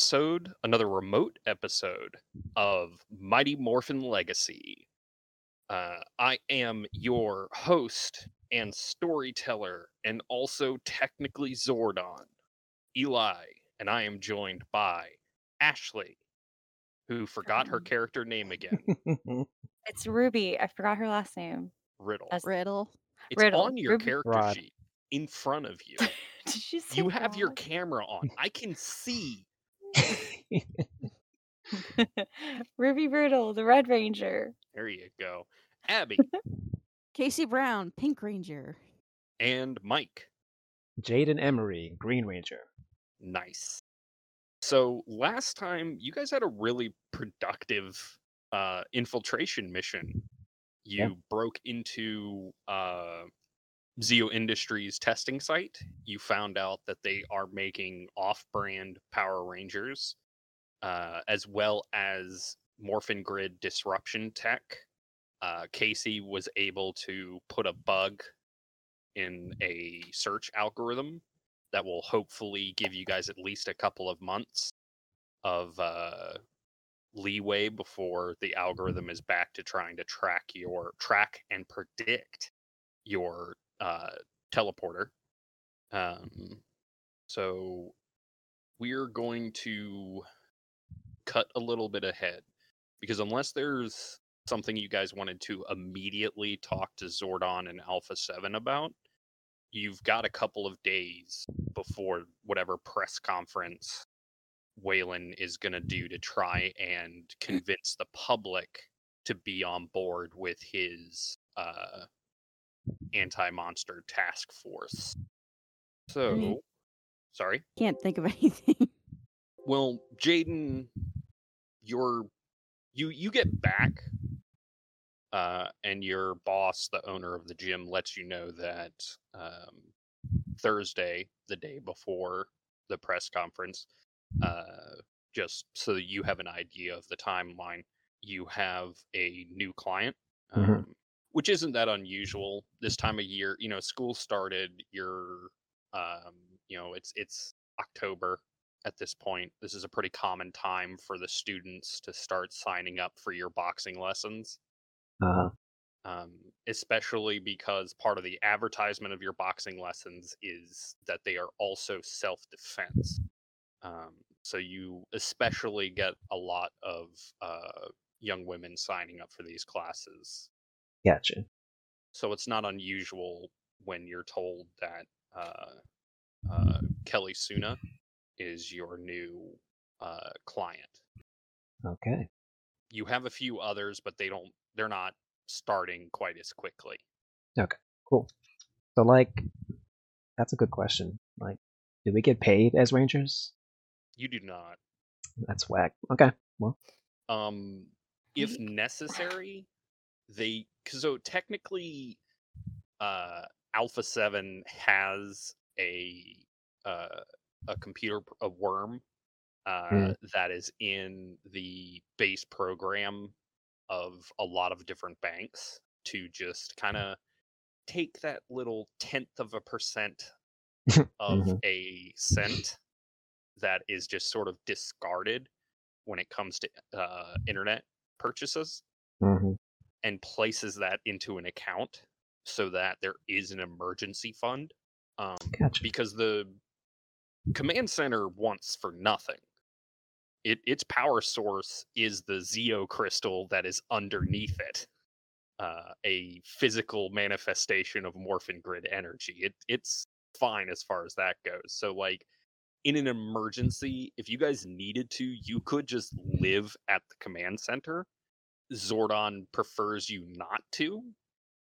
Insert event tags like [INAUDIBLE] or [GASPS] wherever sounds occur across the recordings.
welcome to another episode, another remote episode of Mighty Morphin Legacy. Uh, I am your host and storyteller, and also technically Zordon, Eli, and I am joined by Ashley, who forgot her character name again, [LAUGHS] It's Ruby. I forgot her last name. Riddle. As- Riddle. It's Riddle. on your Ruby- character Rod. sheet in front of you. [LAUGHS] Did you say You have your camera on. [LAUGHS] I can see. [LAUGHS] Ruby Riddle, the Red Ranger. There you go. Abby [LAUGHS] Casey Brown, Pink Ranger. and Mike. Jaden Emery, Green Ranger. Nice. So last time you guys had a really productive uh infiltration mission. You Yeah. broke into uh Zeo Industries testing site. You found out that they are making off-brand Power Rangers uh as well as Morphin Grid disruption tech. Uh Casey was able to put a bug in a search algorithm that will hopefully give you guys at least a couple of months of uh, leeway before the algorithm is back to trying to track your track and predict your uh, teleporter. Um, so we're going to cut a little bit ahead because unless there's something you guys wanted to immediately talk to Zordon and Alpha 7 about, you've got a couple of days before whatever press conference Waylon is going to do to try and convince the public to be on board with his uh, anti-monster task force. So, sorry. Can't think of [LAUGHS] anything. Well, Jaden, you're you you get back, uh, and your boss, the owner of the gym, lets you know that um, Thursday, the day before the press conference, uh, just so that you have an idea of the timeline, you have a new client. Um, Mhm. Which isn't that unusual this time of year. You know, school started. You're, um, you know, it's it's October at this point. This is a pretty common time for the students to start signing up for your boxing lessons, Uh, um, especially because part of the advertisement of your boxing lessons is that they are also self defense. Um, so you especially get a lot of uh, young women signing up for these classes. Gotcha. So it's not unusual when you're told that uh, uh, Kelly Suna is your new uh, client. Okay. You have a few others, but they don't. They're not starting quite as quickly. Okay. Cool. So, like, that's a good question. Like, do we get paid as Rangers? You do not. That's whack. Okay. Well, Um, if [LAUGHS] necessary, they so technically, uh, Alpha Seven has a uh, a computer a worm uh, Mm. that is in the base program of a lot of different banks to just kind of take that little tenth of a percent [LAUGHS] of Mhm. a cent that is just sort of discarded when it comes to uh, internet purchases hmm and places that into an account so that there is an emergency fund um, Gotcha. because the command center wants for nothing. It, its power source is the zeo crystal that is underneath it uh, a physical manifestation of morphin grid energy. It, it's fine as far as that goes. So like in an emergency if you guys needed to you could just live at the command center zordon prefers you not to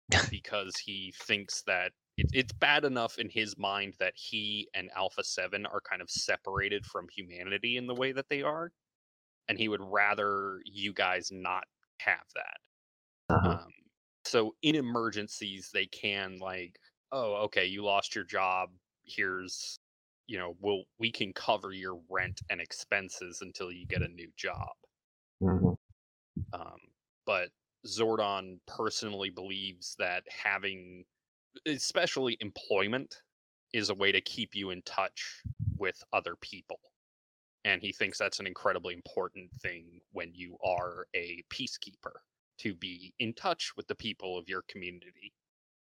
[LAUGHS] because he thinks that it, it's bad enough in his mind that he and Alpha 7 are kind of separated from humanity in the way that they are. And he would rather you guys not have that. Uh-huh. Um, so in emergencies, they can, like, oh, okay, you lost your job. Here's, you know, we'll, we can cover your rent and expenses until you get a new job. hmm Um, but Zordon personally believes that having, especially employment, is a way to keep you in touch with other people. and he thinks that's an incredibly important thing when you are a peacekeeper to be in touch with the people of your community.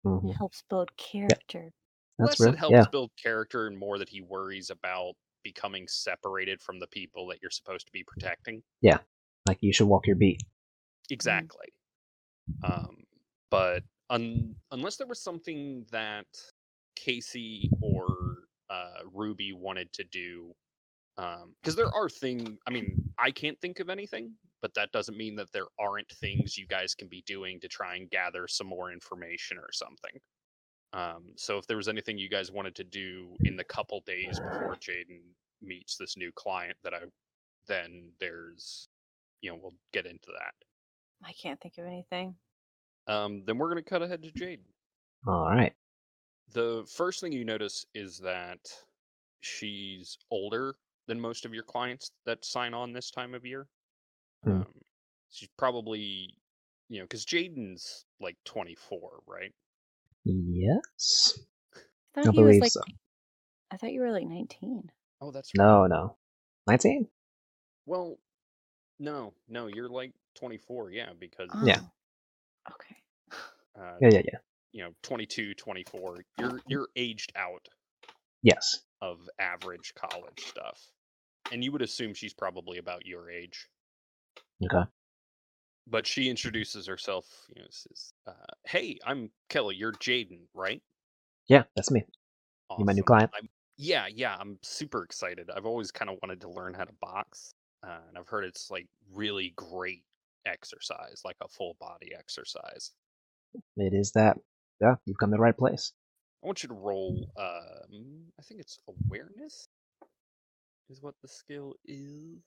Mhm. It helps build character. That's Less real. it helps Yeah. build character and more that he worries about becoming separated from the people that you're supposed to be protecting. Yeah, like you should walk your beat. Exactly. Um, but un- unless there was something that Casey or uh, Ruby wanted to do, um because there are things. I mean, I can't think of anything, but that doesn't mean that there aren't things you guys can be doing to try and gather some more information or something. Um, so if there was anything you guys wanted to do in the couple days before Jaden meets this new client, that I, then there's, you know, we'll get into that. I can't think of anything. Um, then we're gonna cut ahead to Jade. All right. The first thing you notice is that she's older than most of your clients that sign on this time of year. Hmm. Um, she's probably, you know, because Jaden's like 24, right? Yes. I I thought he was believe like so. I thought you were like 19. Oh, that's right. No, no. 19? Well, no, no, you're like 24, yeah, because Yeah. Oh, Okay. uh, Yeah, yeah, yeah. you know, 22, 24, you're you're aged out Yes. of average college stuff. And you would assume she's probably about your age. Okay. But she introduces herself, you know, says, uh, "Hey, I'm Kelly. You're Jaden, right?" Yeah, that's me. You're my new client? I'm, yeah, yeah. I'm super excited. I've always kind of wanted to learn how to box, uh, and I've heard it's like really great exercise, like a full body exercise. It is that. Yeah, you've come to the right place. I want you to roll. Um, I think it's awareness. Is what the skill is,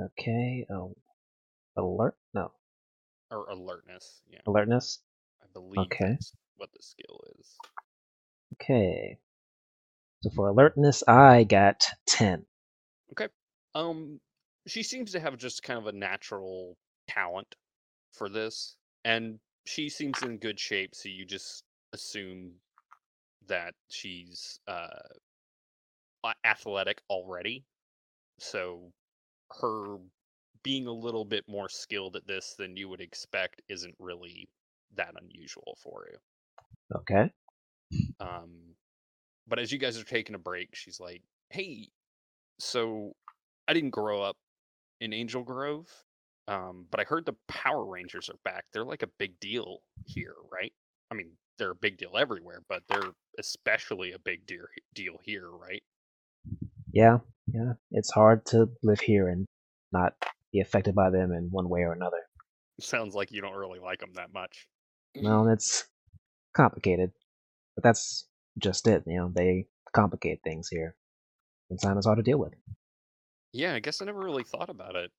Okay. Oh, alert? No, or alertness. Yeah, alertness. I believe Okay. that's what the skill is. Okay. So for alertness, I got 10. Okay. Um, she seems to have just kind of a natural talent for this, and she seems in good shape. So you just assume that she's uh athletic already. So her being a little bit more skilled at this than you would expect isn't really that unusual for you. Okay. Um, but as you guys are taking a break, she's like, "Hey, so I didn't grow up in Angel Grove, um, but I heard the Power Rangers are back. They're like a big deal here, right? I mean, they're a big deal everywhere, but they're especially a big deal deal here, right? Yeah, yeah. It's hard to live here and not be affected by them in one way or another. Sounds like you don't really like them that much. Well, it's complicated, but that's just it. You know, they complicate things here. Sometimes it's hard to deal with. Yeah, I guess I never really thought about it.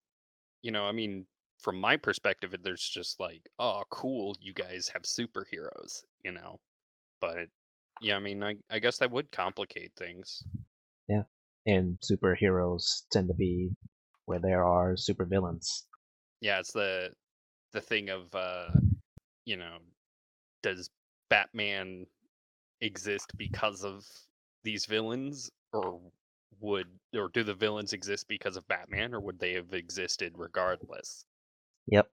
You know, I mean, from my perspective, there's just like, oh, cool, you guys have superheroes, you know. But yeah, I mean, I, I guess that would complicate things. Yeah, and superheroes tend to be where there are supervillains. Yeah, it's the the thing of, uh, you know, does Batman exist because of these villains, or would, or do the villains exist because of Batman, or would they have existed regardless? Yep.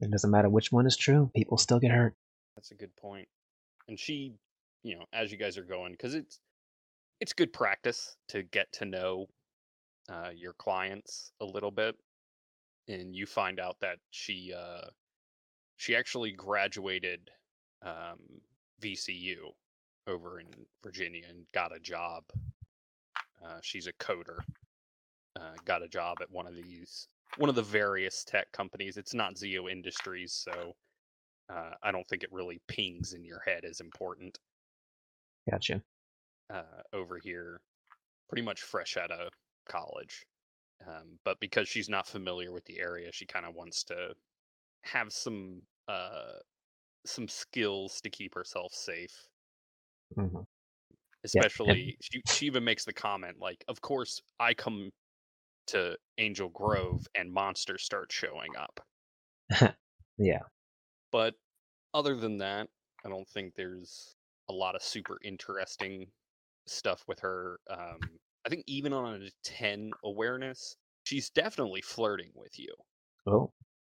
It doesn't matter which one is true, people still get hurt. That's a good point. And she, you know, as you guys are going, because it's it's good practice to get to know uh, your clients a little bit, and you find out that she uh, she actually graduated um, VCU over in Virginia and got a job. Uh, she's a coder. Uh, got a job at one of these one of the various tech companies. It's not Zeo Industries, so uh, I don't think it really pings in your head as important Gotcha. uh, over here, pretty much fresh out of college. Um, but because she's not familiar with the area, she kind of wants to have some uh, some skills to keep herself safe. hmm Especially, she she even makes the comment like, "Of course, I come to Angel Grove and monsters start showing up." [LAUGHS] Yeah. But other than that, I don't think there's a lot of super interesting stuff with her. Um, I think even on a 10 awareness, she's definitely flirting with you. Oh,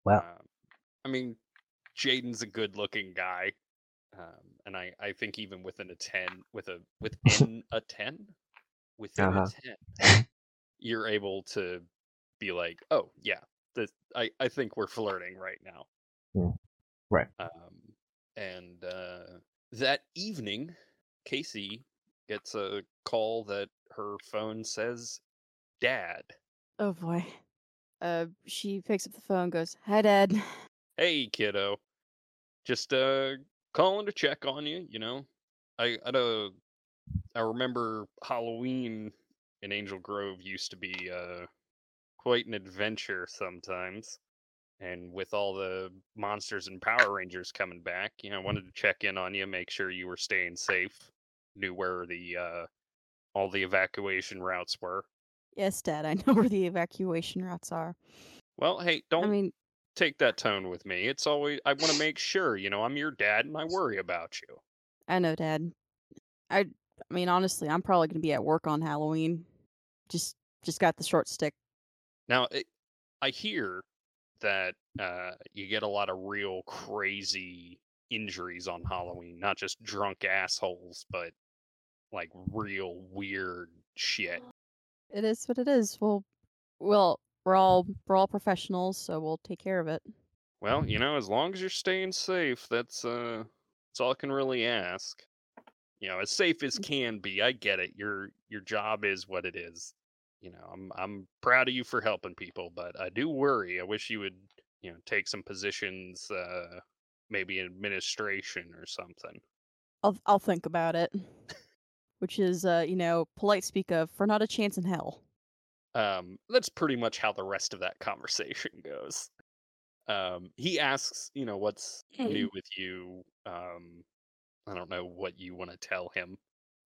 wow. Um, I mean, Jaden's a good-looking guy, um, and I, I think even within a 10, with a [LAUGHS] within a 10, within Uh-huh. a 10, [LAUGHS] you're able to be like, oh yeah, this, I, I think we're flirting right now. Mm, right. Um, and uh, that evening, Casey gets a call that her phone says, "Dad." Oh boy. Uh, she picks up the phone, goes, "Hi, Dad." Hey, kiddo. Just uh calling to check on you, you know. I I know I remember Halloween in Angel Grove used to be uh quite an adventure sometimes. And with all the monsters and Power Rangers coming back, you know, I wanted to check in on you, make sure you were staying safe, knew where the uh all the evacuation routes were. Yes, Dad. I [LAUGHS] know where the evacuation routes are. Well, hey, don't I mean, take that tone with me. It's always I want to [LAUGHS] make sure, you know, I'm your dad and I worry about you. I know, Dad. I, I mean, honestly, I'm probably gonna be at work on Halloween. Just, just got the short stick. Now, it, I hear that uh, you get a lot of real crazy injuries on Halloween, not just drunk assholes, but like real weird shit. [GASPS] It is what it is. Well, well, we're all we're all professionals, so we'll take care of it. Well, you know, as long as you're staying safe, that's uh that's all I can really ask. You know, as safe as can be. I get it. Your your job is what it is. You know, I'm I'm proud of you for helping people, but I do worry. I wish you would, you know, take some positions uh maybe administration or something. I'll I'll think about it. Which is, uh, you know, polite speak of for not a chance in hell. Um that's pretty much how the rest of that conversation [LAUGHS] goes. Um he asks, you know, what's new with you? Um I don't know what you want to tell him.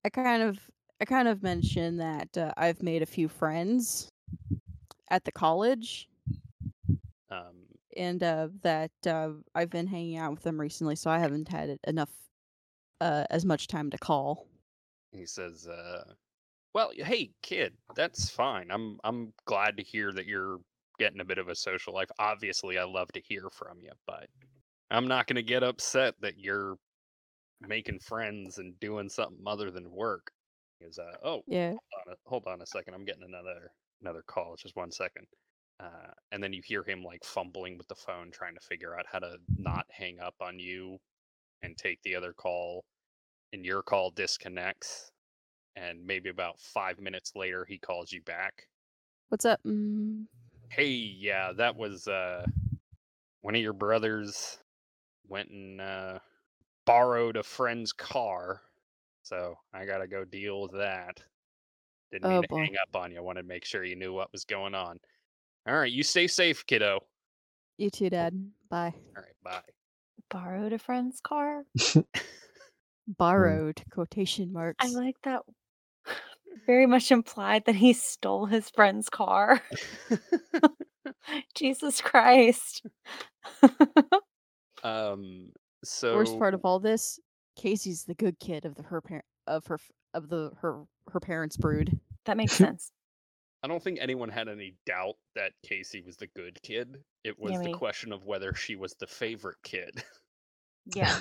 I kind of I kind of mentioned that uh, I've made a few friends at the college, Um and uh, that uh, I've been hanging out with them recently, so I haven't had enough uh, as much time to call. He says, uh, "Well, hey, kid, that's fine. I'm I'm glad to hear that you're getting a bit of a social life. Obviously, I love to hear from you, but I'm not going to get upset that you're making friends and doing something other than work." Goes, uh, "Oh, Yeah. hold on, a, hold on a second. I'm getting another another call. Just one second. Uh, and then you hear him like fumbling with the phone, trying to figure out how to not hang up on you and take the other call. And your call disconnects. And maybe about five minutes later, he calls you back. What's up? Mm, Hey, yeah, that was uh, one of your brothers went and uh, borrowed a friend's car. So I got to go deal with that. Didn't Oh, mean to boy. hang up on you. I wanted to make sure you knew what was going on. All right, you stay safe, kiddo. you too, Dad. Bye. All right, bye. Borrowed a friend's car. [LAUGHS] Borrowed quotation marks. I like that. Very much implied that he stole his friend's car. [LAUGHS] [LAUGHS] Jesus Christ. [LAUGHS] um, so Worst part of all this, Casey's the good kid of the her par- of her of the her her parents' brood. that makes sense. I don't think anyone had any doubt that Casey was the good kid. It was Yeah, the question of whether she was the favorite kid. Yeah.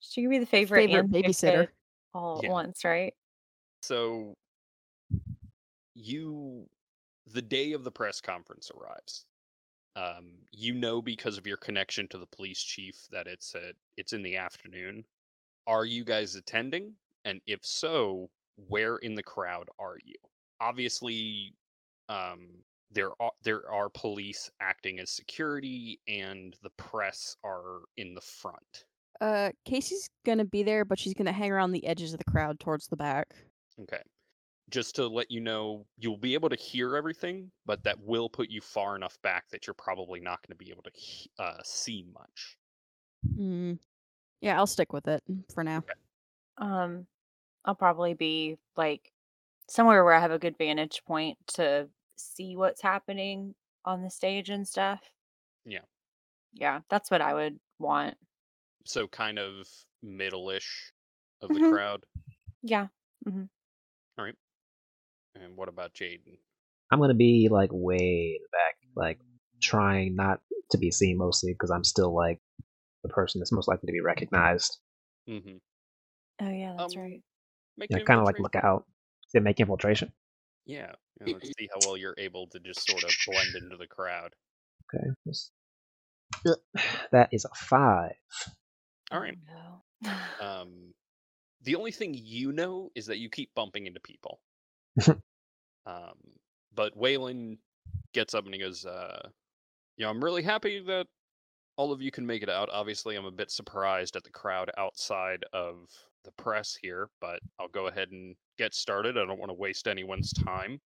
She could be the favorite, favorite babysitter. All Yeah. at once, right? So you the day of the press conference arrives. Um, you know because of your connection to the police chief that it's at it's in the afternoon. Are you guys attending? And if so, where in the crowd are you? Obviously, um, there are there are police acting as security, and the press are in the front. Uh, Casey's gonna be there, but she's gonna hang around the edges of the crowd towards the back. Okay. Just to let you know, you'll be able to hear everything, but that will put you far enough back that you're probably not going to be able to uh, see much. Hmm. Yeah, I'll stick with it for now. Um, I'll probably be like somewhere where I have a good vantage point to see what's happening on the stage and stuff. Yeah. Yeah, that's what I would want. So kind of middle-ish of the Mhm. crowd. Yeah. Mhm. All right. And what about Jaden? I'm gonna be like way in the back, like trying not to be seen mostly because I'm still like the person that's most likely to be recognized. Mm-hmm. Oh yeah, that's Um, right. Make Yeah, kind of like look out. Did make infiltration? Yeah. you know, let's see how well you're able to just sort of blend into the crowd. Okay. [SIGHS] That is a five. All right. No. [LAUGHS] Um, the only thing you know is that you keep bumping into people. [LAUGHS] um, but Waylon gets up and he goes, uh, "You know, I'm really happy that all of you can make it out. Obviously, I'm a bit surprised at the crowd outside of the press here, but I'll go ahead and get started. I don't want to waste anyone's time.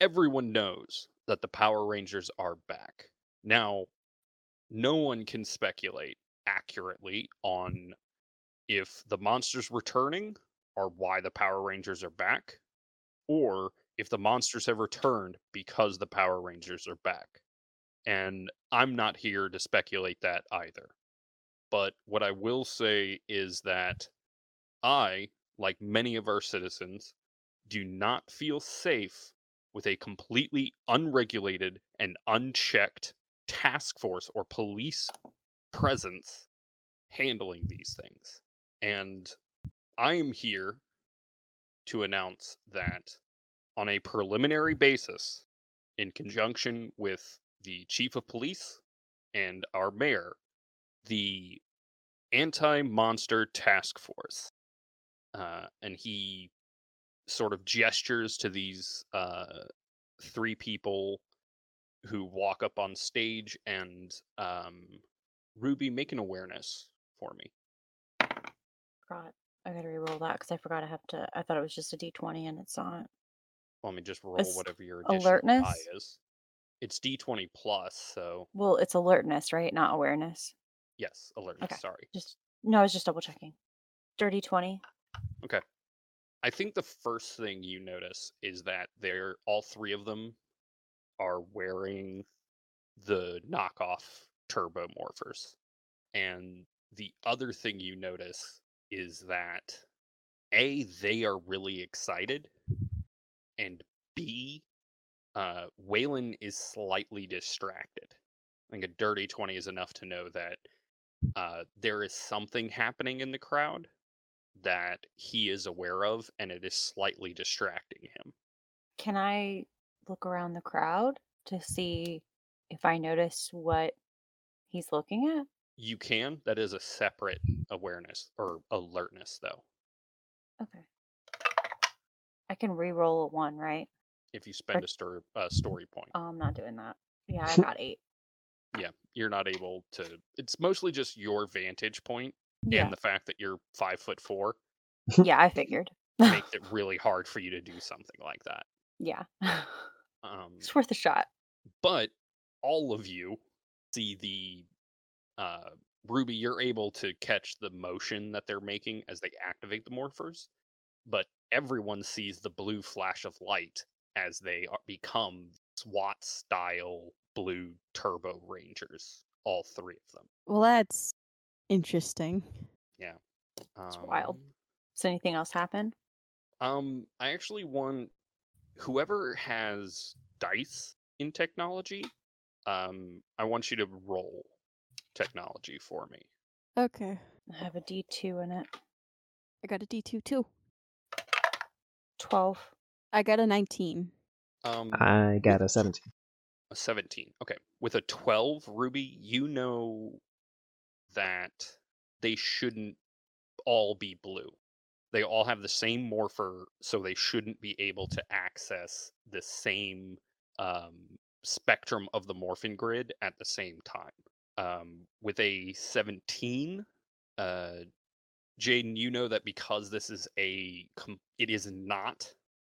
Everyone knows that the Power Rangers are back. Now, no one can speculate accurately on if the monsters returning are why the Power Rangers are back, or if the monsters have returned because the Power Rangers are back. And I'm not here to speculate that either. But what I will say is that I, like many of our citizens, do not feel safe with a completely unregulated and unchecked task force or police presence handling these things. And I am here to announce that on a preliminary basis, in conjunction with the chief of police and our mayor, the anti monster task force. Uh, and he sort of gestures to these uh, three people who walk up on stage and um, Ruby, make an awareness for me. forgot. I gotta re-roll that because I forgot I have to. I thought it was just a D twenty and it's not. Let me just roll It's whatever your alertness? is. It's D20 plus, so Well, it's alertness, right? Not awareness. yes, alertness. Okay. Sorry. Just no, I was just double checking. Dirty twenty. Okay. I think the first thing you notice is that they're all three of them are wearing the knockoff turbo morphers. And the other thing you notice is that A, they are really excited, and B, uh, Waylon is slightly distracted. I think a dirty 20 is enough to know that uh, there is something happening in the crowd that he is aware of, and it is slightly distracting him. Can I look around the crowd to see if I notice what he's looking at? You can. That is a separate awareness or alertness, though. Okay. I can re-roll a one, right? If you spend a story, uh, story point, Oh, I'm not doing that. Yeah, I got eight. [LAUGHS] yeah, you're not able to. It's mostly just your vantage point Yeah, and the fact that you're five foot four yeah, I figured. makes it [LAUGHS] really hard for you to do something like that. yeah, [LAUGHS] Um, it's worth a shot. but all of you see the uh, Ruby. You're able to catch the motion that they're making as they activate the morphers, but everyone sees the blue flash of light as they are, become SWAT style blue turbo rangers. All three of them. Well, that's interesting. Yeah. It's wild. Um, Does anything else happen? Um, I actually want whoever has dice in technology. Um, I want you to roll technology for me. Okay. I have a D two in it. I got a D2 too. Twelve. I got a 19. Um, I got a with 17. a seventeen. Okay, with a twelve, Ruby, you know that they shouldn't all be blue. They all have the same morpher, so they shouldn't be able to access the same um, spectrum of the morphin grid at the same time. Um, with a 17, uh, Jaden, you know that because this is a, com- it is not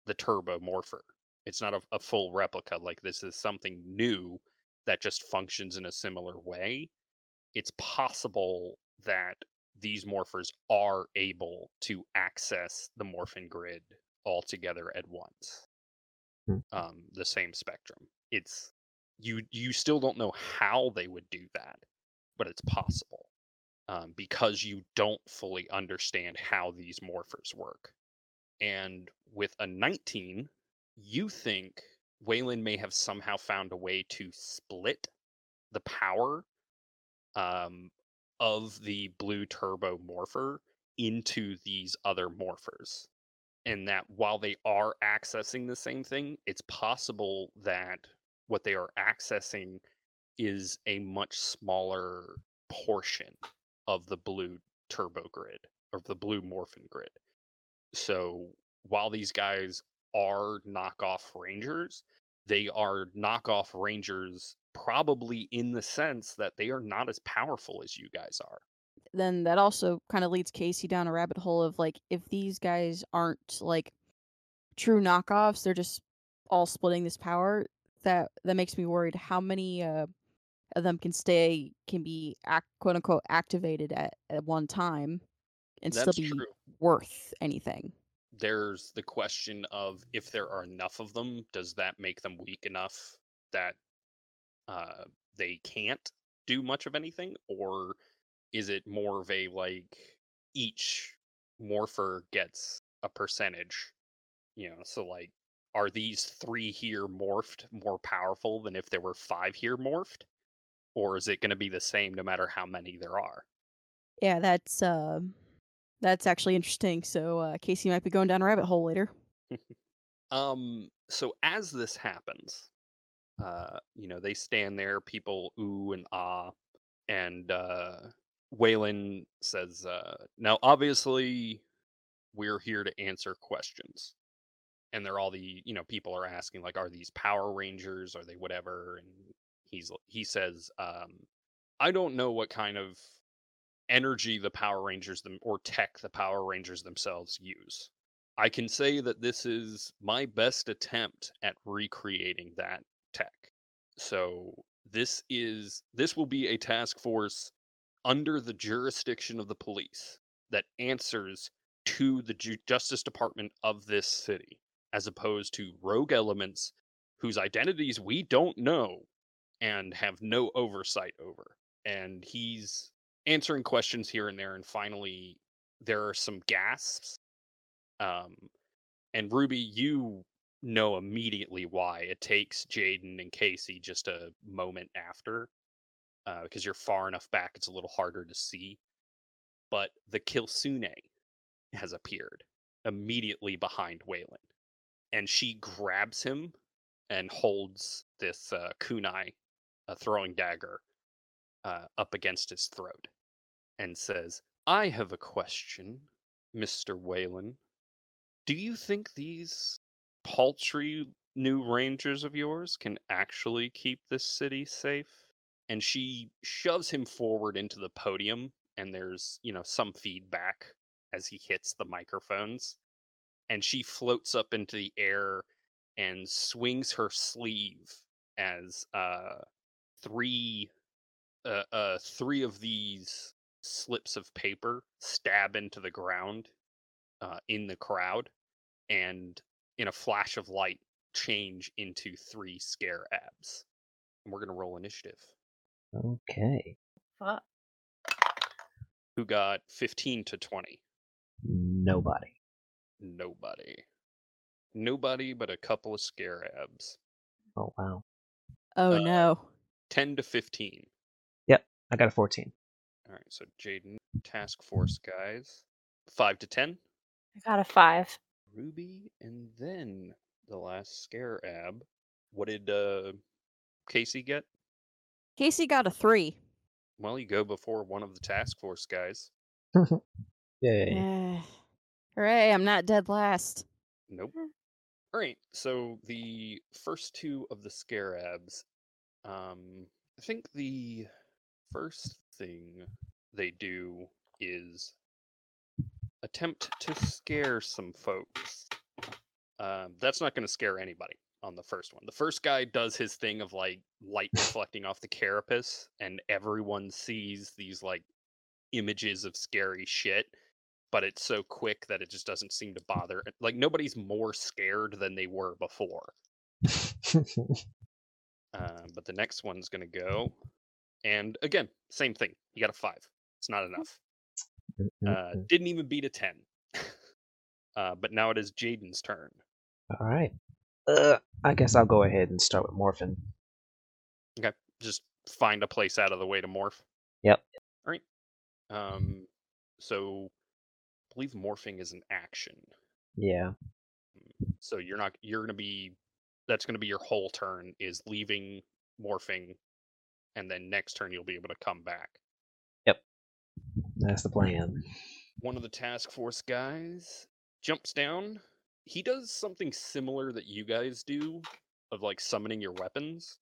the turbo morpher. It's not a, a full replica. Like this is something new that just functions in a similar way. It's possible that these morphers are able to access the morphin grid all together at once. Hmm. Um, the same spectrum. It's you. You still don't know how they would do that, but it's possible um, because you don't fully understand how these morphers work. And with a 19, you think Waylon may have somehow found a way to split the power um, of the blue turbo morpher into these other morphers. And that while they are accessing the same thing, it's possible that what they are accessing is a much smaller portion of the blue turbo grid or the blue morphin grid. So while these guys are knockoff rangers, they are knockoff rangers probably in the sense that they are not as powerful as you guys are. Then that also kind of leads Casey down a rabbit hole of like if these guys aren't like true knockoffs, they're just all splitting this power. That that makes me worried. How many uh, of them can stay can be act, quote unquote activated at, at one time and That's still be true. worth anything? There's the question of if there are enough of them, does that make them weak enough that uh, they can't do much of anything? Or is it more of a like each morpher gets a percentage? You know, so like, are these three here morphed more powerful than if there were five here morphed? Or is it going to be the same no matter how many there are? Yeah, that's uh, that's actually interesting. So uh, Casey might be going down a rabbit hole later. [LAUGHS] Um, so as this happens, uh, you know, they stand there, people ooh and ah, and uh Waylon says, uh, now obviously we're here to answer questions. And they're all the, you know, people are asking, like, are these Power Rangers? Are they whatever? And he's he says, um, I don't know what kind of energy the Power Rangers them or tech the Power Rangers themselves use. I can say that this is my best attempt at recreating that tech. So this is this will be a task force under the jurisdiction of the police that answers to the Ju- Justice Department of this city, as opposed to rogue elements whose identities we don't know and have no oversight over. And he's answering questions here and there, and finally, there are some gasps. Um, and Ruby, you know immediately why it takes Jaden and Casey just a moment after, uh, because you're far enough back, it's a little harder to see. But the Kitsune has appeared immediately behind Waylon, and she grabs him and holds this uh, kunai, a throwing dagger, uh, up against his throat, and says, "I have a question, Mister Waylon. Do you think these paltry new rangers of yours can actually keep this city safe?" And she shoves him forward into the podium, and there's you know some feedback as he hits the microphones, and she floats up into the air and swings her sleeve as uh three uh, uh three of these slips of paper stab into the ground uh in the crowd and in a flash of light change into three scarabs and we're gonna roll initiative Okay. Fuck. who got 15 to 20 Nobody. Nobody nobody but a couple of scare abs Oh wow. Oh Uh, no. 10 to 15 Yep, I got a 14. all right so jaden task force guys 5 to 10 I got a five. Ruby, and then the last scarab. What did uh Casey get? Casey got a three. Well, you go before one of the task force guys. [LAUGHS] Yay. Eh. Hooray! I'm not dead last. Nope. All right. So the first two of the scarabs. Um, I think the first thing they do is attempt to scare some folks. Um, that's not going to scare anybody on the first one. The first guy does his thing of like light reflecting off the carapace, and everyone sees these like images of scary shit. But it's so quick that it just doesn't seem to bother. Like nobody's more scared than they were before. Uh, [LAUGHS] but the next one's going to go, and again, same thing. You got a five. It's not enough. Uh, didn't even beat a ten. [LAUGHS] Uh, but now it is Jaden's turn. All right. Uh, I guess I'll go ahead and start with morphing. Okay, just find a place out of the way to morph. Yep. All right. Um, so believe morphing is an action. Yeah. Mm, so you're not you're gonna be that's gonna be your whole turn is leaving morphing, and then next turn you'll be able to come back. Yep. That's the plan. One of the task force guys jumps down. He does something similar that you guys do of like summoning your weapons,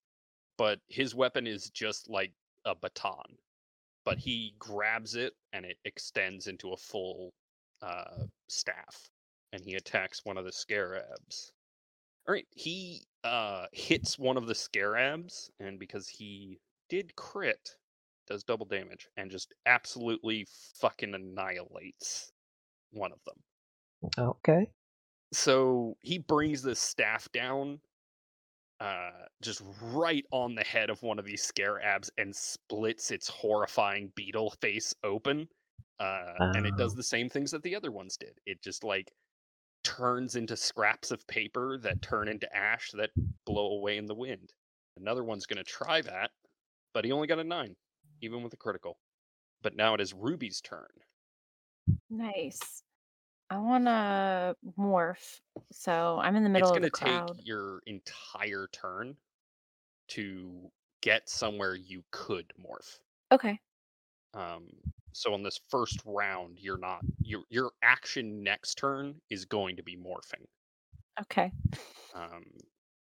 but his weapon is just like a baton. But he grabs it and it extends into a full uh, staff, and he attacks one of the scarabs. All right, he uh, hits one of the scarabs, and because he did crit, does double damage and just absolutely fucking annihilates one of them. Okay. So he brings this staff down, uh, just right on the head of one of these scarabs and splits its horrifying beetle face open. Uh, and it does Oh. the same things that the other ones did. It just like turns into scraps of paper that turn into ash that blow away in the wind. Another one's going to try that, but he only got a nine, even with a critical. But now it is Ruby's turn. Nice. I want to morph. So I'm in the middle it's of the crowd. It's going to take your entire turn to get somewhere you could morph. Okay. Um, so on this first round, you're not your your action next turn is going to be morphing. Okay. Um,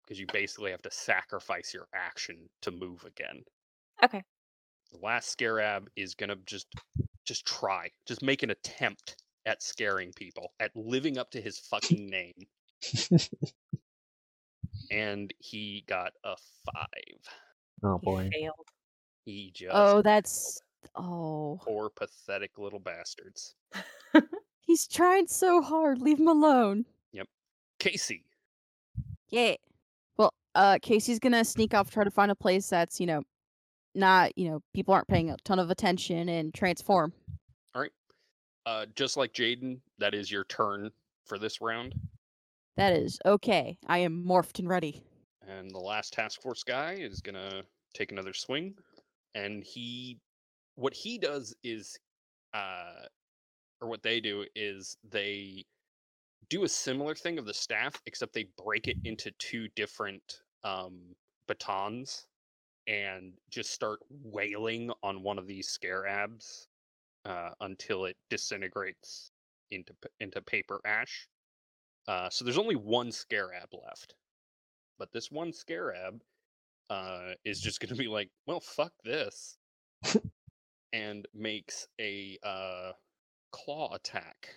because you basically have to sacrifice your action to move again. Okay. The last scarab is gonna just just try, just make an attempt at scaring people, at living up to his fucking name. [LAUGHS] and he got a five. oh He boy. failed. He just Oh, that's oh. poor pathetic little bastards. [LAUGHS] He's trying so hard. Leave him alone. Yep. Casey, Yeah. Well, uh, Casey's gonna sneak off, try to find a place that's you know, not you know, people aren't paying a ton of attention, and transform. All right. Uh, just like Jaden, that is your turn for this round. That is okay. I am morphed and ready. And the last task force guy is gonna take another swing, and he, what he does is, uh, or what they do is they do a similar thing of the staff, except they break it into two different um, batons, and just start wailing on one of these scarabs uh, until it disintegrates into into paper ash. Uh, so there's only one scarab left but this one scarab uh, is just going to be like, well, fuck this, [LAUGHS] and makes a uh, claw attack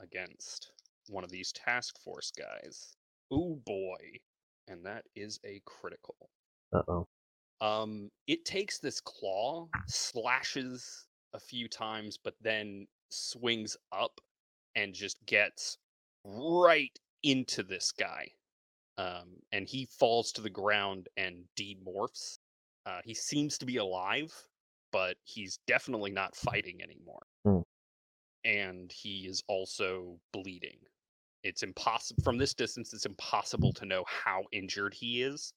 against one of these task force guys. Ooh boy, and that is a critical. Uh oh. Um, it takes this claw, slashes a few times, but then swings up and just gets right into this guy. Um, and he falls to the ground and demorphs. Uh, he seems to be alive, but he's definitely not fighting anymore. Hmm. And he is also bleeding. It's impossible from this distance. It's impossible to know how injured he is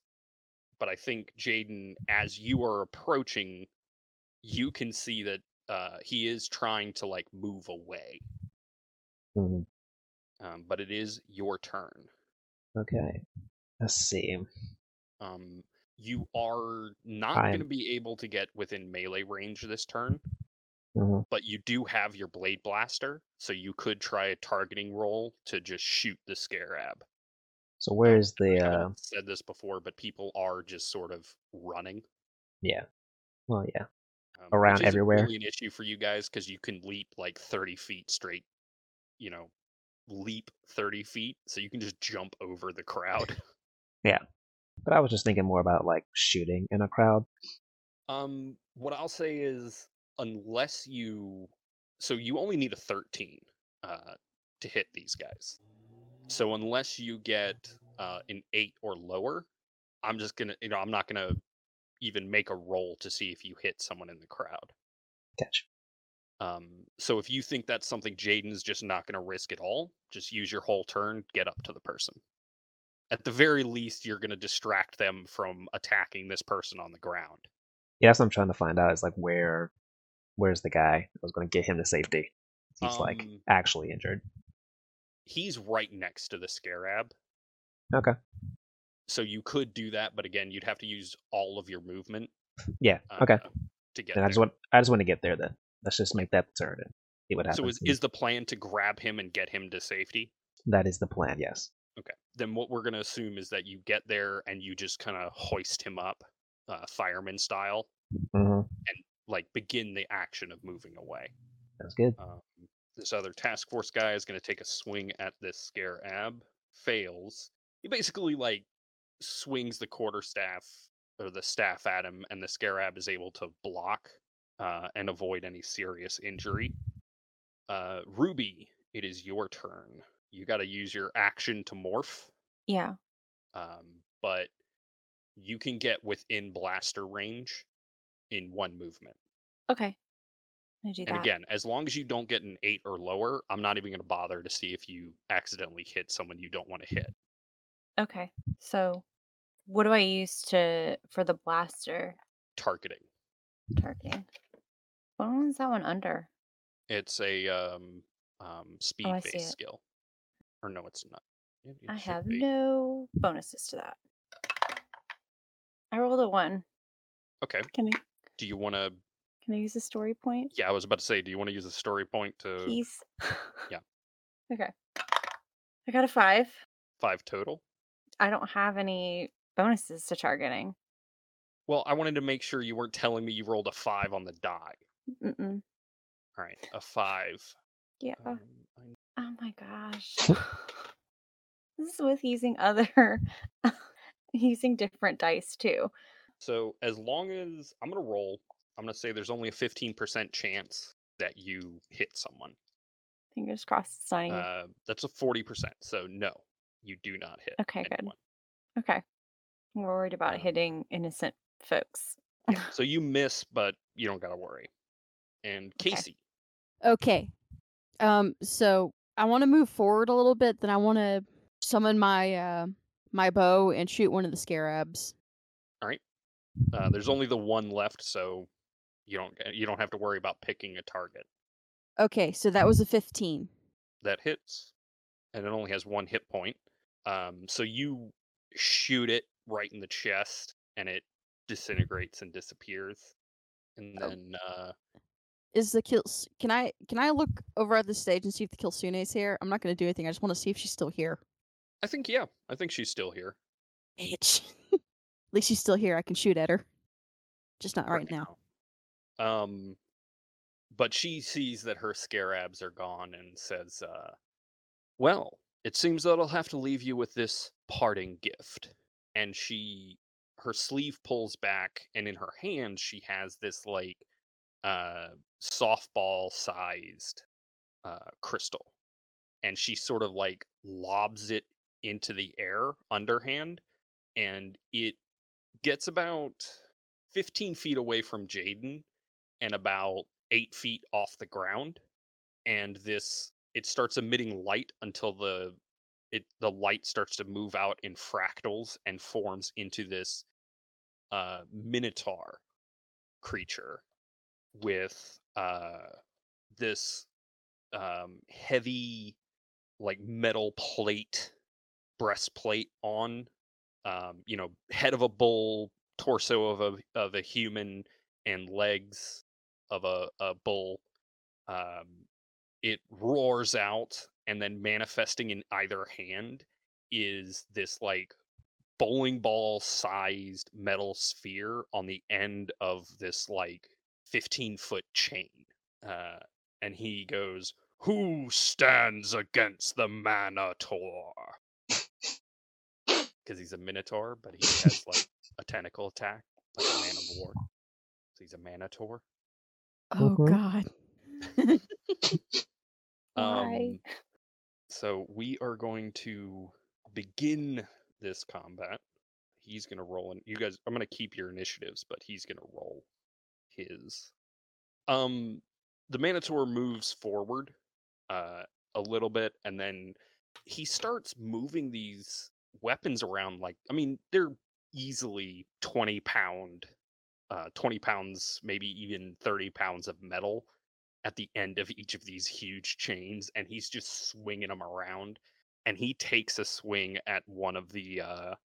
but I think Jaden, as you are approaching, you can see that uh, he is trying to like move away. Mhm. Um, but it is your turn. Okay. Let's see. Um, you are not going to be able to get within melee range this turn, Mhm. but you do have your blade blaster, so you could try a targeting roll to just shoot the scarab. So where's I the uh? said this before, but people are just sort of running. Yeah. Well, yeah. um, Around everywhere. Really an issue for you guys because you can leap like thirty feet straight. You know, leap thirty feet, so you can just jump over the crowd. [LAUGHS] But I was just thinking more about like shooting in a crowd. um, what I'll say is, unless you, so you only need a thirteen uh, to hit these guys. So unless you get uh, an eight or lower, I'm just gonna, you know, I'm not gonna even make a roll to see if you hit someone in the crowd. Catch. Um, so if you think that's something Jaden's just not going to risk at all, just use your whole turn, get up to the person. At the very least, you're going to distract them from attacking this person on the ground. Yeah, that's what I'm trying to find out. Is like where, where's the guy? I was going to get him to safety. He's like Um, actually injured. He's right next to the scarab, Okay. so you could do that, but again, you'd have to use all of your movement. Yeah. Okay. uh, To get Then I just want I just want to get there. Then let's just make that turn and see what happens. So is, is the plan to grab him and get him to safety? that is the plan? Yes. Then what we're going to assume is that you get there and you just kind of hoist him up, uh, fireman style, hmm like begin the action of moving away. That's good. Um, this other task force guy is going to take a swing at this scarab, fails. He basically like swings the quarter staff or the staff at him, and the scarab is able to block uh, and avoid any serious injury. Uh, Ruby, it is your turn. You got to use your action to morph, Yeah. um, but you can get within blaster range in one movement. Okay. I do And that. again, as long as you don't get an eight or lower, I'm not even going to bother to see if you accidentally hit someone you don't want to hit. Okay. So, what do I use to for the blaster Targeting. targeting? What one's that one under? It's a um, um, speed Oh, I see based skill. Or no, it's not. It- it I have be. no bonuses to that. I rolled a one. Okay. Can I Do you want to? can I use a story point? Yeah, I was about to say, do you want to use a story point to Please. yeah. [LAUGHS] Okay. I got a five. five total? I don't have any bonuses to targeting. Well, I wanted to make sure you weren't telling me you rolled a five on the die. Mm-mm. All right, a five. Yeah. Um, I- Oh my gosh. [LAUGHS] this is with using other [LAUGHS] using different dice too. So as long as I'm gonna roll, I'm gonna say there's only a 15% chance that you hit someone. Fingers crossed it's not Uh, that's a 40%. So no, you do not hit. Okay, good. anyone. Okay. I'm worried about Um, hitting innocent folks. So [LAUGHS] you miss, but you don't gotta worry. And Okay. Casey, Okay. Um. So I want to move forward a little bit. Then I want to summon my uh my bow and shoot one of the scarabs. All right. Uh, there's only the one left, so you don't you don't have to worry about picking a target Okay. So that was a fifteen. that hits, and it only has one hit point. Um, so you shoot it right in the chest, and it disintegrates and disappears. And Oh. then uh, Is the kill? Can I can I look over at the stage and see if the Kitsune's here? I'm not gonna do anything. I just want to see if she's still here. I think yeah, I think she's still here Bitch. [LAUGHS] at least she's still here. I can shoot at her. Just not right, now. now. Um, but she sees that her scarabs are gone and says, uh, "Well, it seems that I'll have to leave you with this parting gift." And she, her sleeve pulls back, and in her hand she has this like uh, softball-sized uh, crystal, and she sort of like lobs it into the air underhand, and it gets about 15 feet away from Jaden and about eight feet off the ground. And this it starts emitting light until the it the light starts to move out in fractals and forms into this uh minotaur creature with uh this um heavy like metal plate breastplate on um you know head of a bull torso of a of a human and legs of a, a bull um it roars out and then manifesting in either hand is this like bowling ball sized metal sphere on the end of this like 15 foot chain uh and he goes who stands against the minotaur because he's a minotaur but he has like a tentacle attack like a man of war so he's a minotaur Oh Mhm. God. [LAUGHS] Why? Um, so we are going to begin this combat. He's going to roll, and you guys, I'm going to keep your initiatives, but he's going to roll his. Um, the Man-O-Taur moves forward uh, a little bit, and then he starts moving these weapons around. Like, I mean, they're easily twenty pound, uh, twenty pounds, maybe even thirty pounds of metal at the end of each of these huge chains, and he's just swinging them around. And he takes a swing at one of the uh,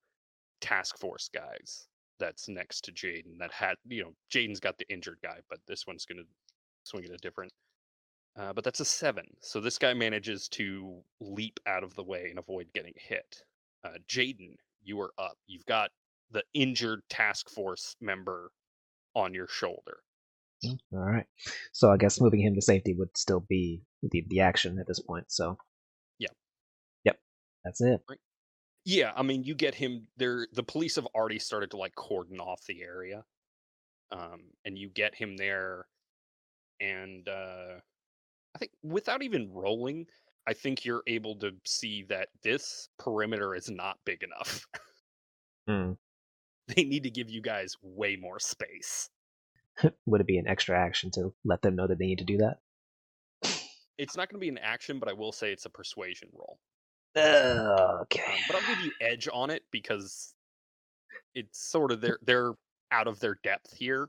task force guys that's next to Jaden. That had, you know, Jaden's got the injured guy, but this one's gonna swing at a different. Uh, but that's a seven. So this guy manages to leap out of the way and avoid getting hit. Uh, Jaden, you are up. You've got the injured task force member on your shoulder. All right. So I guess moving him to safety would still be the, the action at this point. So. Yeah. Yep. That's it. Yeah, I mean, you get him there. The police have already started to like cordon off the area, um, and you get him there, and uh, I think without even rolling, I think you're able to see that this perimeter is not big enough. [LAUGHS] Hmm. they need to give you guys way more space. [LAUGHS] would it be an extra action to let them know that they need to do that? It's not going to be an action, but I will say it's a persuasion roll. Uh, okay. Um, but I'll give you edge on it because it's sort of [LAUGHS] they're they're out of their depth here,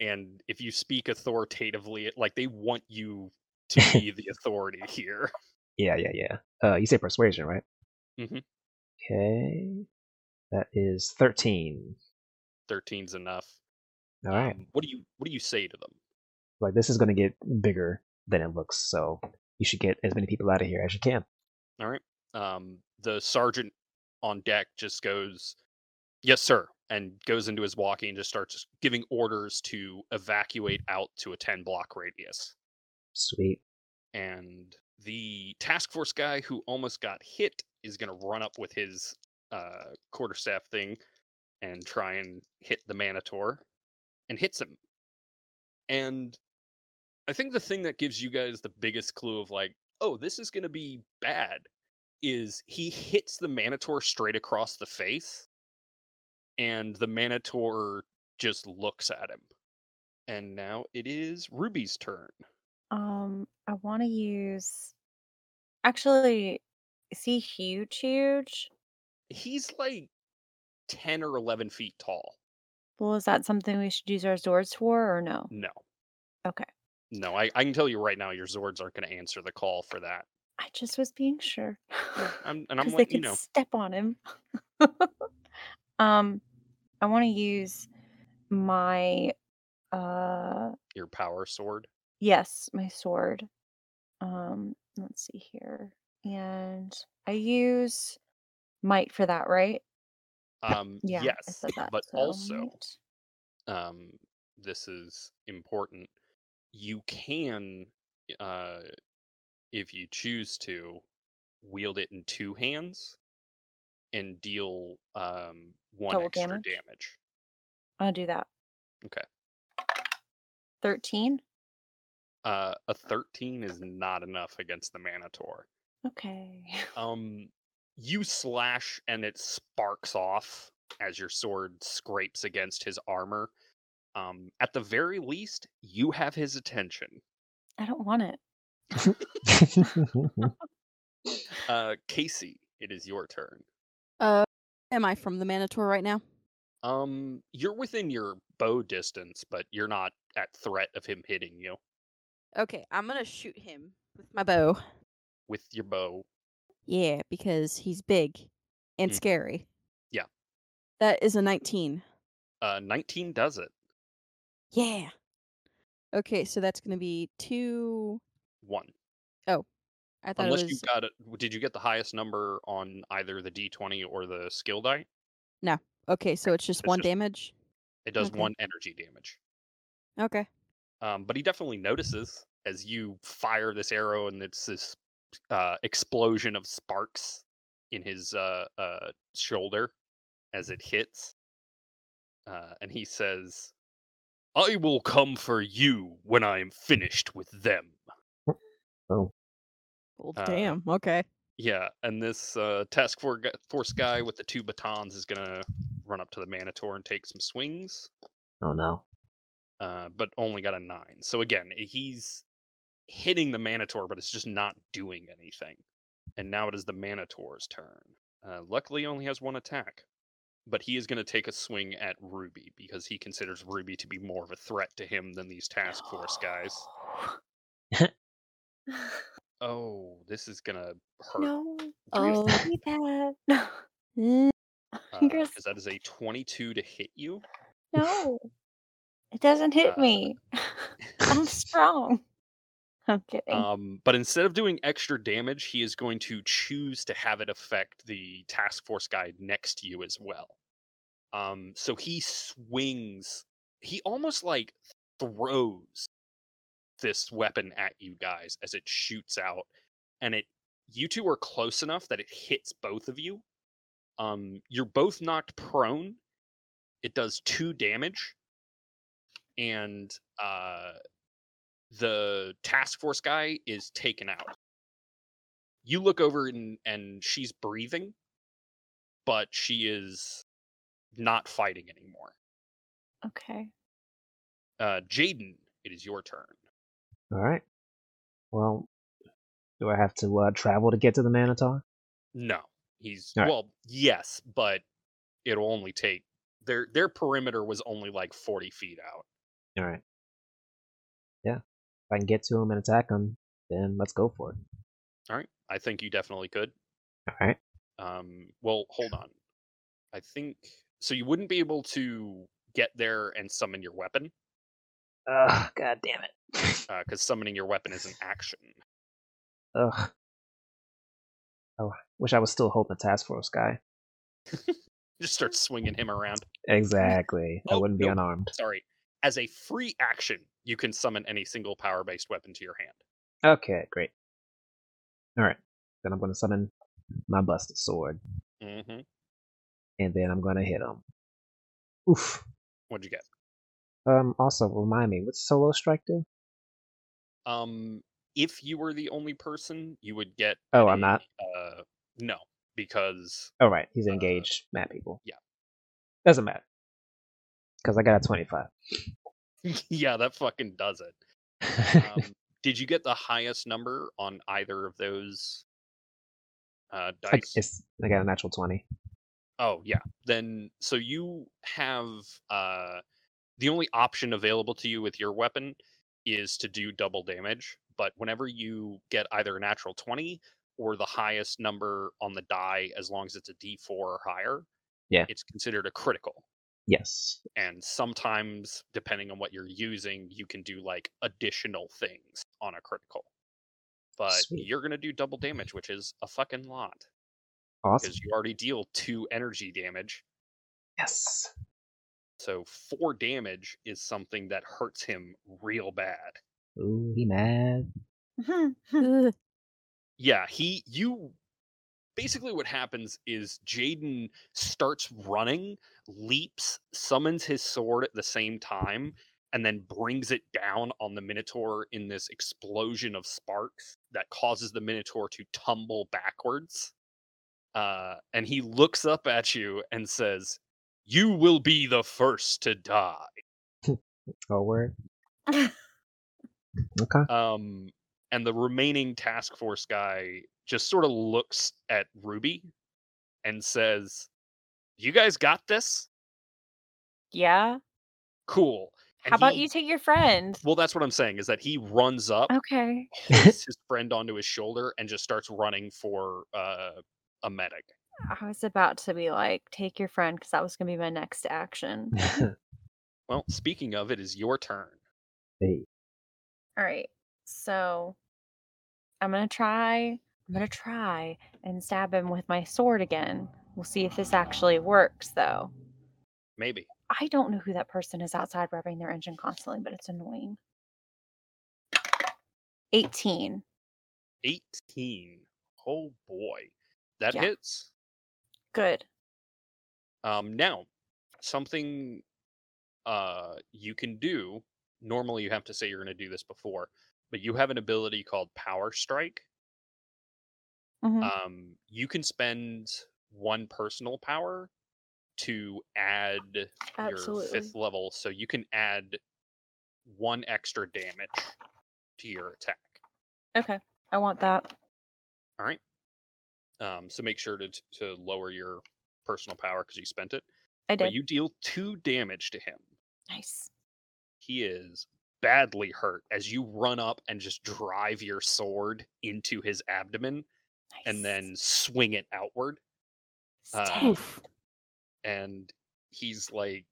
and if you speak authoritatively, like they want you to be the [LAUGHS] authority here. Yeah, yeah, yeah. Uh, you say persuasion, right? Mhm. Okay. That is thirteen. 13's enough. All right. Um, what do you what do you say to them? Like this is going to get bigger than it looks, so you should get as many people out of here as you can. All right. Um, the sergeant on deck just goes, "Yes, sir," and goes into his walkie and just starts giving orders to evacuate out to a ten block radius. Sweet. and the task force guy who almost got hit is going to run up with his uh, quarterstaff thing and try and hit the Man-O-Taur and hits him. And I think the thing that gives you guys the biggest clue of like, oh, this is going to be bad is he hits the Man-O-Taur straight across the face and the Man-O-Taur just looks at him. And now it is Ruby's turn. Um, I want to use. Actually, is he huge? Huge? he's like 10 or 11 feet tall. Well, is that something we should use our Zords for, or no? No. Okay. No, I, I can tell you right now, your Zords aren't going to answer the call for that. I just was being sure. I'm, and I'm Because they letting you know. step on him. [LAUGHS] um, I want to use my uh Your power sword. yes, my sword. Um, let's see here. And I use might for that, right? Um, Yeah, yes, that. but so also, might. um, this is important. You can, uh, if you choose to, wield it in two hands and deal um, one Double extra damage? damage. I'll do that. Okay. 13? Uh, a 13 is not enough against the Man-O-Taur. Okay. [LAUGHS] um you slash and it sparks off as your sword scrapes against his armor um at the very least you have his attention I don't want it. [LAUGHS] uh casey it is your turn Uh, am I from the Man-O-Taur right now? um you're within your bow distance but you're not at threat of him hitting you Okay, I'm gonna shoot him with my bow. with your bow Yeah, because he's big and Mm. scary. Yeah. That is a 19. uh 19 does it Yeah. Okay, so that's gonna be two. One Oh, I thought unless it you got it did you get the highest number on either the d20 or the skill die No. okay. So it's just it's one just- damage. it does Okay. one energy damage Okay. um, but he definitely notices as you fire this arrow and it's this uh, explosion of sparks in his uh, uh, shoulder as it hits uh, and he says i will come for you when i am finished with them oh, Well, Uh, damn. Okay. yeah and this uh, task force guy with the two batons is gonna run up to the Man-O-Taur and take some swings oh no. uh, but only got a nine so again he's hitting the Man-O-Taur, but it's just not doing anything. And now it is the Man-O-Taur's turn. Uh, luckily, only has one attack, but he is going to take a swing at Ruby because he considers Ruby to be more of a threat to him than these task force guys. [GASPS] [LAUGHS] [LAUGHS] Oh, this is to hurt. no. Oh. That. [LAUGHS] Eh, [LAUGHS] You're because that is a 22 to hit you. No. It doesn't hit Uh, me. I'm strong. I'm kidding. Um, but instead of doing extra damage, he is going to choose to have it affect the task force guy next to you as well. Um, so he swings, he almost like throws this weapon at you guys as it shoots out, and it you two are close enough that it hits both of you. Um, you're both knocked prone. It does two damage, and uh, the task force guy is taken out. You look over and and she's breathing, but she is not fighting anymore. okay. Uh, Jaden, it is your turn. All right. Well, do I have to uh, travel to get to the Minotaur? No, he's right. well, yes, but it'll only take their their perimeter was only like forty feet out. All right. Yeah. If I can get to him and attack him, then let's go for it. All right, I think you definitely could. All right. Um, well, hold on. I think so. You wouldn't be able to get there and summon your weapon Ugh, god damn it. [LAUGHS] because summoning your weapon is an action. Ugh. Oh, wish I was still holding the task force guy. [LAUGHS] Just start swinging him around. Exactly. I Oh, wouldn't be nope. unarmed. Sorry. As a free action, you can summon any single power-based weapon to your hand. Okay, great. All right. Then I'm going to summon my busted sword, hmm and then I'm going to hit him. Oof. What'd you get? Um. Also, remind me, what's solo strike do? Um, if you were the only person, you would get. Oh, I'm not? Uh, no, because Oh, right. He's Uh, engaged. Mad people. yeah. Doesn't matter. Because I got a 25. [LAUGHS] yeah, that fucking does it. [LAUGHS] Um, did you get the highest number on either of those uh, dice? it's, I got a natural 20. Oh yeah. Then so you have uh the only option available to you with your weapon is to do double damage, but whenever you get either a natural 20 or the highest number on the die as long as it's a d4 or higher, Yeah. it's considered a critical. Yes. And sometimes depending on what you're using, you can do like additional things on a critical. But Sweet. you're going to do double damage, which is a fucking lot Awesome. because you already deal 2 energy damage Yes. So four damage is something that hurts him real bad. Ooh, he mad. Yeah, he you basically what happens is Jaden starts running, leaps, summons his sword at the same time, and then brings it down on the Minotaur in this explosion of sparks that causes the Minotaur to tumble backwards. Uh, and he looks up at you and says, You will be the first to die. [LAUGHS] Oh, word. [LAUGHS] Okay. Um, and the remaining task force guy just sort of looks at Ruby and says, "You guys got this? yeah. Cool." And How about he- you take your friend? Well, that's what I'm saying is that he runs up, Okay. his [LAUGHS] friend onto his shoulder, and just starts running for uh, a medic. I was about to be like, take your friend, because that was going to be my next action. [LAUGHS] Well, speaking of, it is your turn. hey. All right. So I'm going to try. I'm going to try and stab him with my sword again. We'll see if this actually works, though. Maybe. I don't know who that person is outside revving their engine constantly, but it's annoying. 18. 18. Oh boy, that Yeah. hits. Good. Um, now, something uh, you can do. Normally, you have to say you're going to do this before, but you have an ability called Power Strike. Mhm. Um, you can spend one personal power to add your fifth level, so you can add one extra damage to your attack. Okay, I want that. All right. Um, so make sure to to lower your personal power because you spent it. I But did. you deal two damage to him. Nice. He is badly hurt as you run up and just drive your sword into his abdomen and then swing it outward. uh, and he's like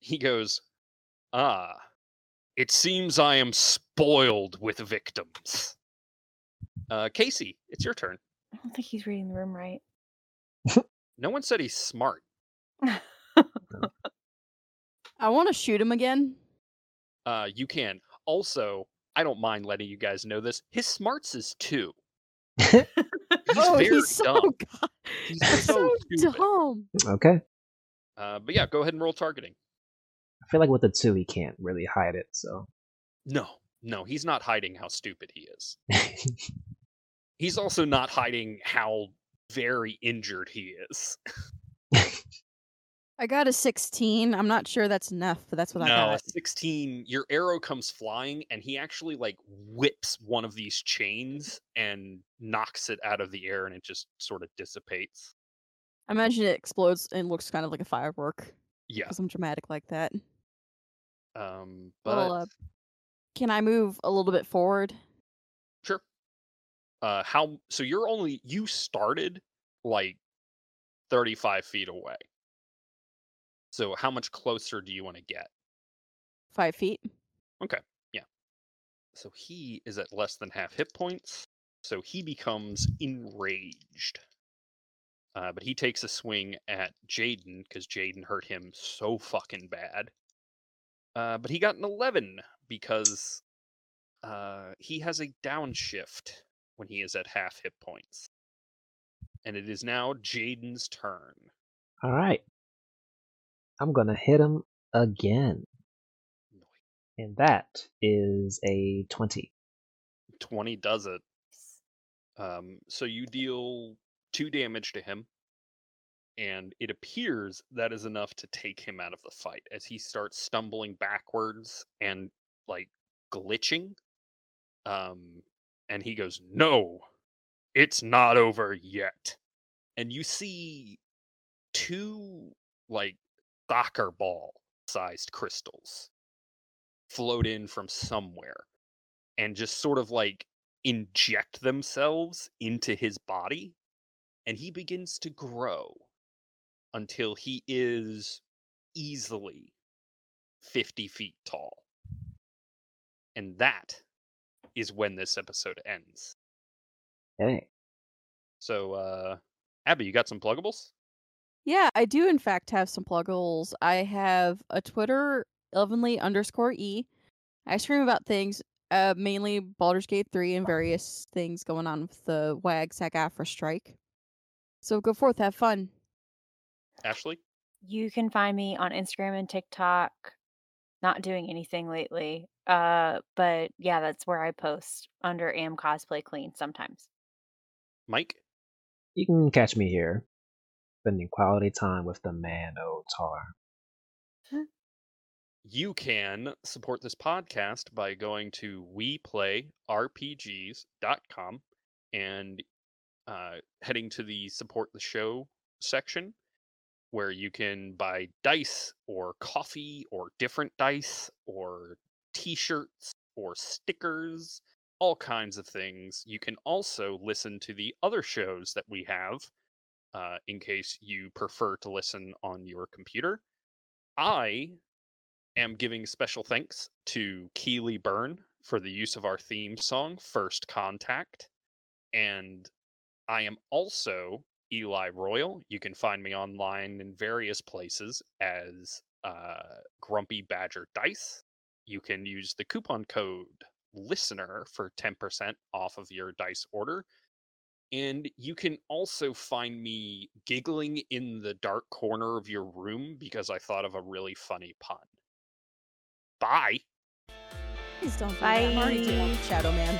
he goes ah it seems i am spoiled with victims uh casey it's your turn I don't think he's reading the room right. [LAUGHS] no one said he's smart [LAUGHS] I want to shoot him again. uh you can also i don't mind letting you guys know this his smarts is two [LAUGHS] he's oh, very he's so dumb god- he's so, so dumb. okay. uh but yeah go ahead and roll targeting I feel like with the two, he can't really hide it. So no no he's not hiding how stupid he is he's also not hiding how very injured he is I got a 16. I'm not sure that's enough, but that's what I no, got. 16. Your arrow comes flying, and he actually like whips one of these chains and knocks it out of the air, and it just sort of dissipates. I imagine it explodes and looks kind of like a firework Yeah. because I'm dramatic like that. Um. But Well, uh, can I move a little bit forward? sure. Uh. How? So you're only you started like thirty-five feet away. So how much closer do you want to get? Five feet. Okay, yeah. So he is at less than half hit points. So he becomes enraged. Uh, but he takes a swing at Jaden because Jaden hurt him so fucking bad. Uh, but he got an 11 because uh, he has a downshift when he is at half hit points. And it is now Jaden's turn. all right, I'm gonna hit him again, and that is a twenty. 20 does it. Um, so you deal two damage to him, and it appears that is enough to take him out of the fight as he starts stumbling backwards and like glitching. Um, and he goes, "No, it's not over yet." And you see two like soccer ball sized crystals float in from somewhere and just sort of like inject themselves into his body and he begins to grow until he is easily 50 feet tall and that is when this episode ends Hey, so uh abby you got some pluggables Yeah, I do in fact have some pluggables. I have a Twitter, Elvenly underscore E. I stream about things, uh, mainly Baldur's Gate 3 and various things going on with the WGA SAG AFTRA strike. So go forth, have fun. ashley You can find me on Instagram and TikTok. Not doing anything lately. Uh, but yeah, that's where I post under Am Cosplay Clean sometimes. mike you can catch me here, spending quality time with the man O Otar. you can support this podcast by going to weplayrpgs.com and uh, heading to the support the show section where you can buy dice or coffee or different dice or t-shirts or stickers all kinds of things you can also listen to the other shows that we have uh, in case you prefer to listen on your computer i am giving special thanks to Keely Burn for the use of our theme song, First Contact. And I am also Eli Royal. You can find me online in various places as uh, Grumpy Badger Dice. You can use the coupon code LISTENER for 10% off of your dice order. And you can also find me giggling in the dark corner of your room because I thought of a really funny pun. Bye. Please don't do that. I'm already dealing Bye. Shadow Man.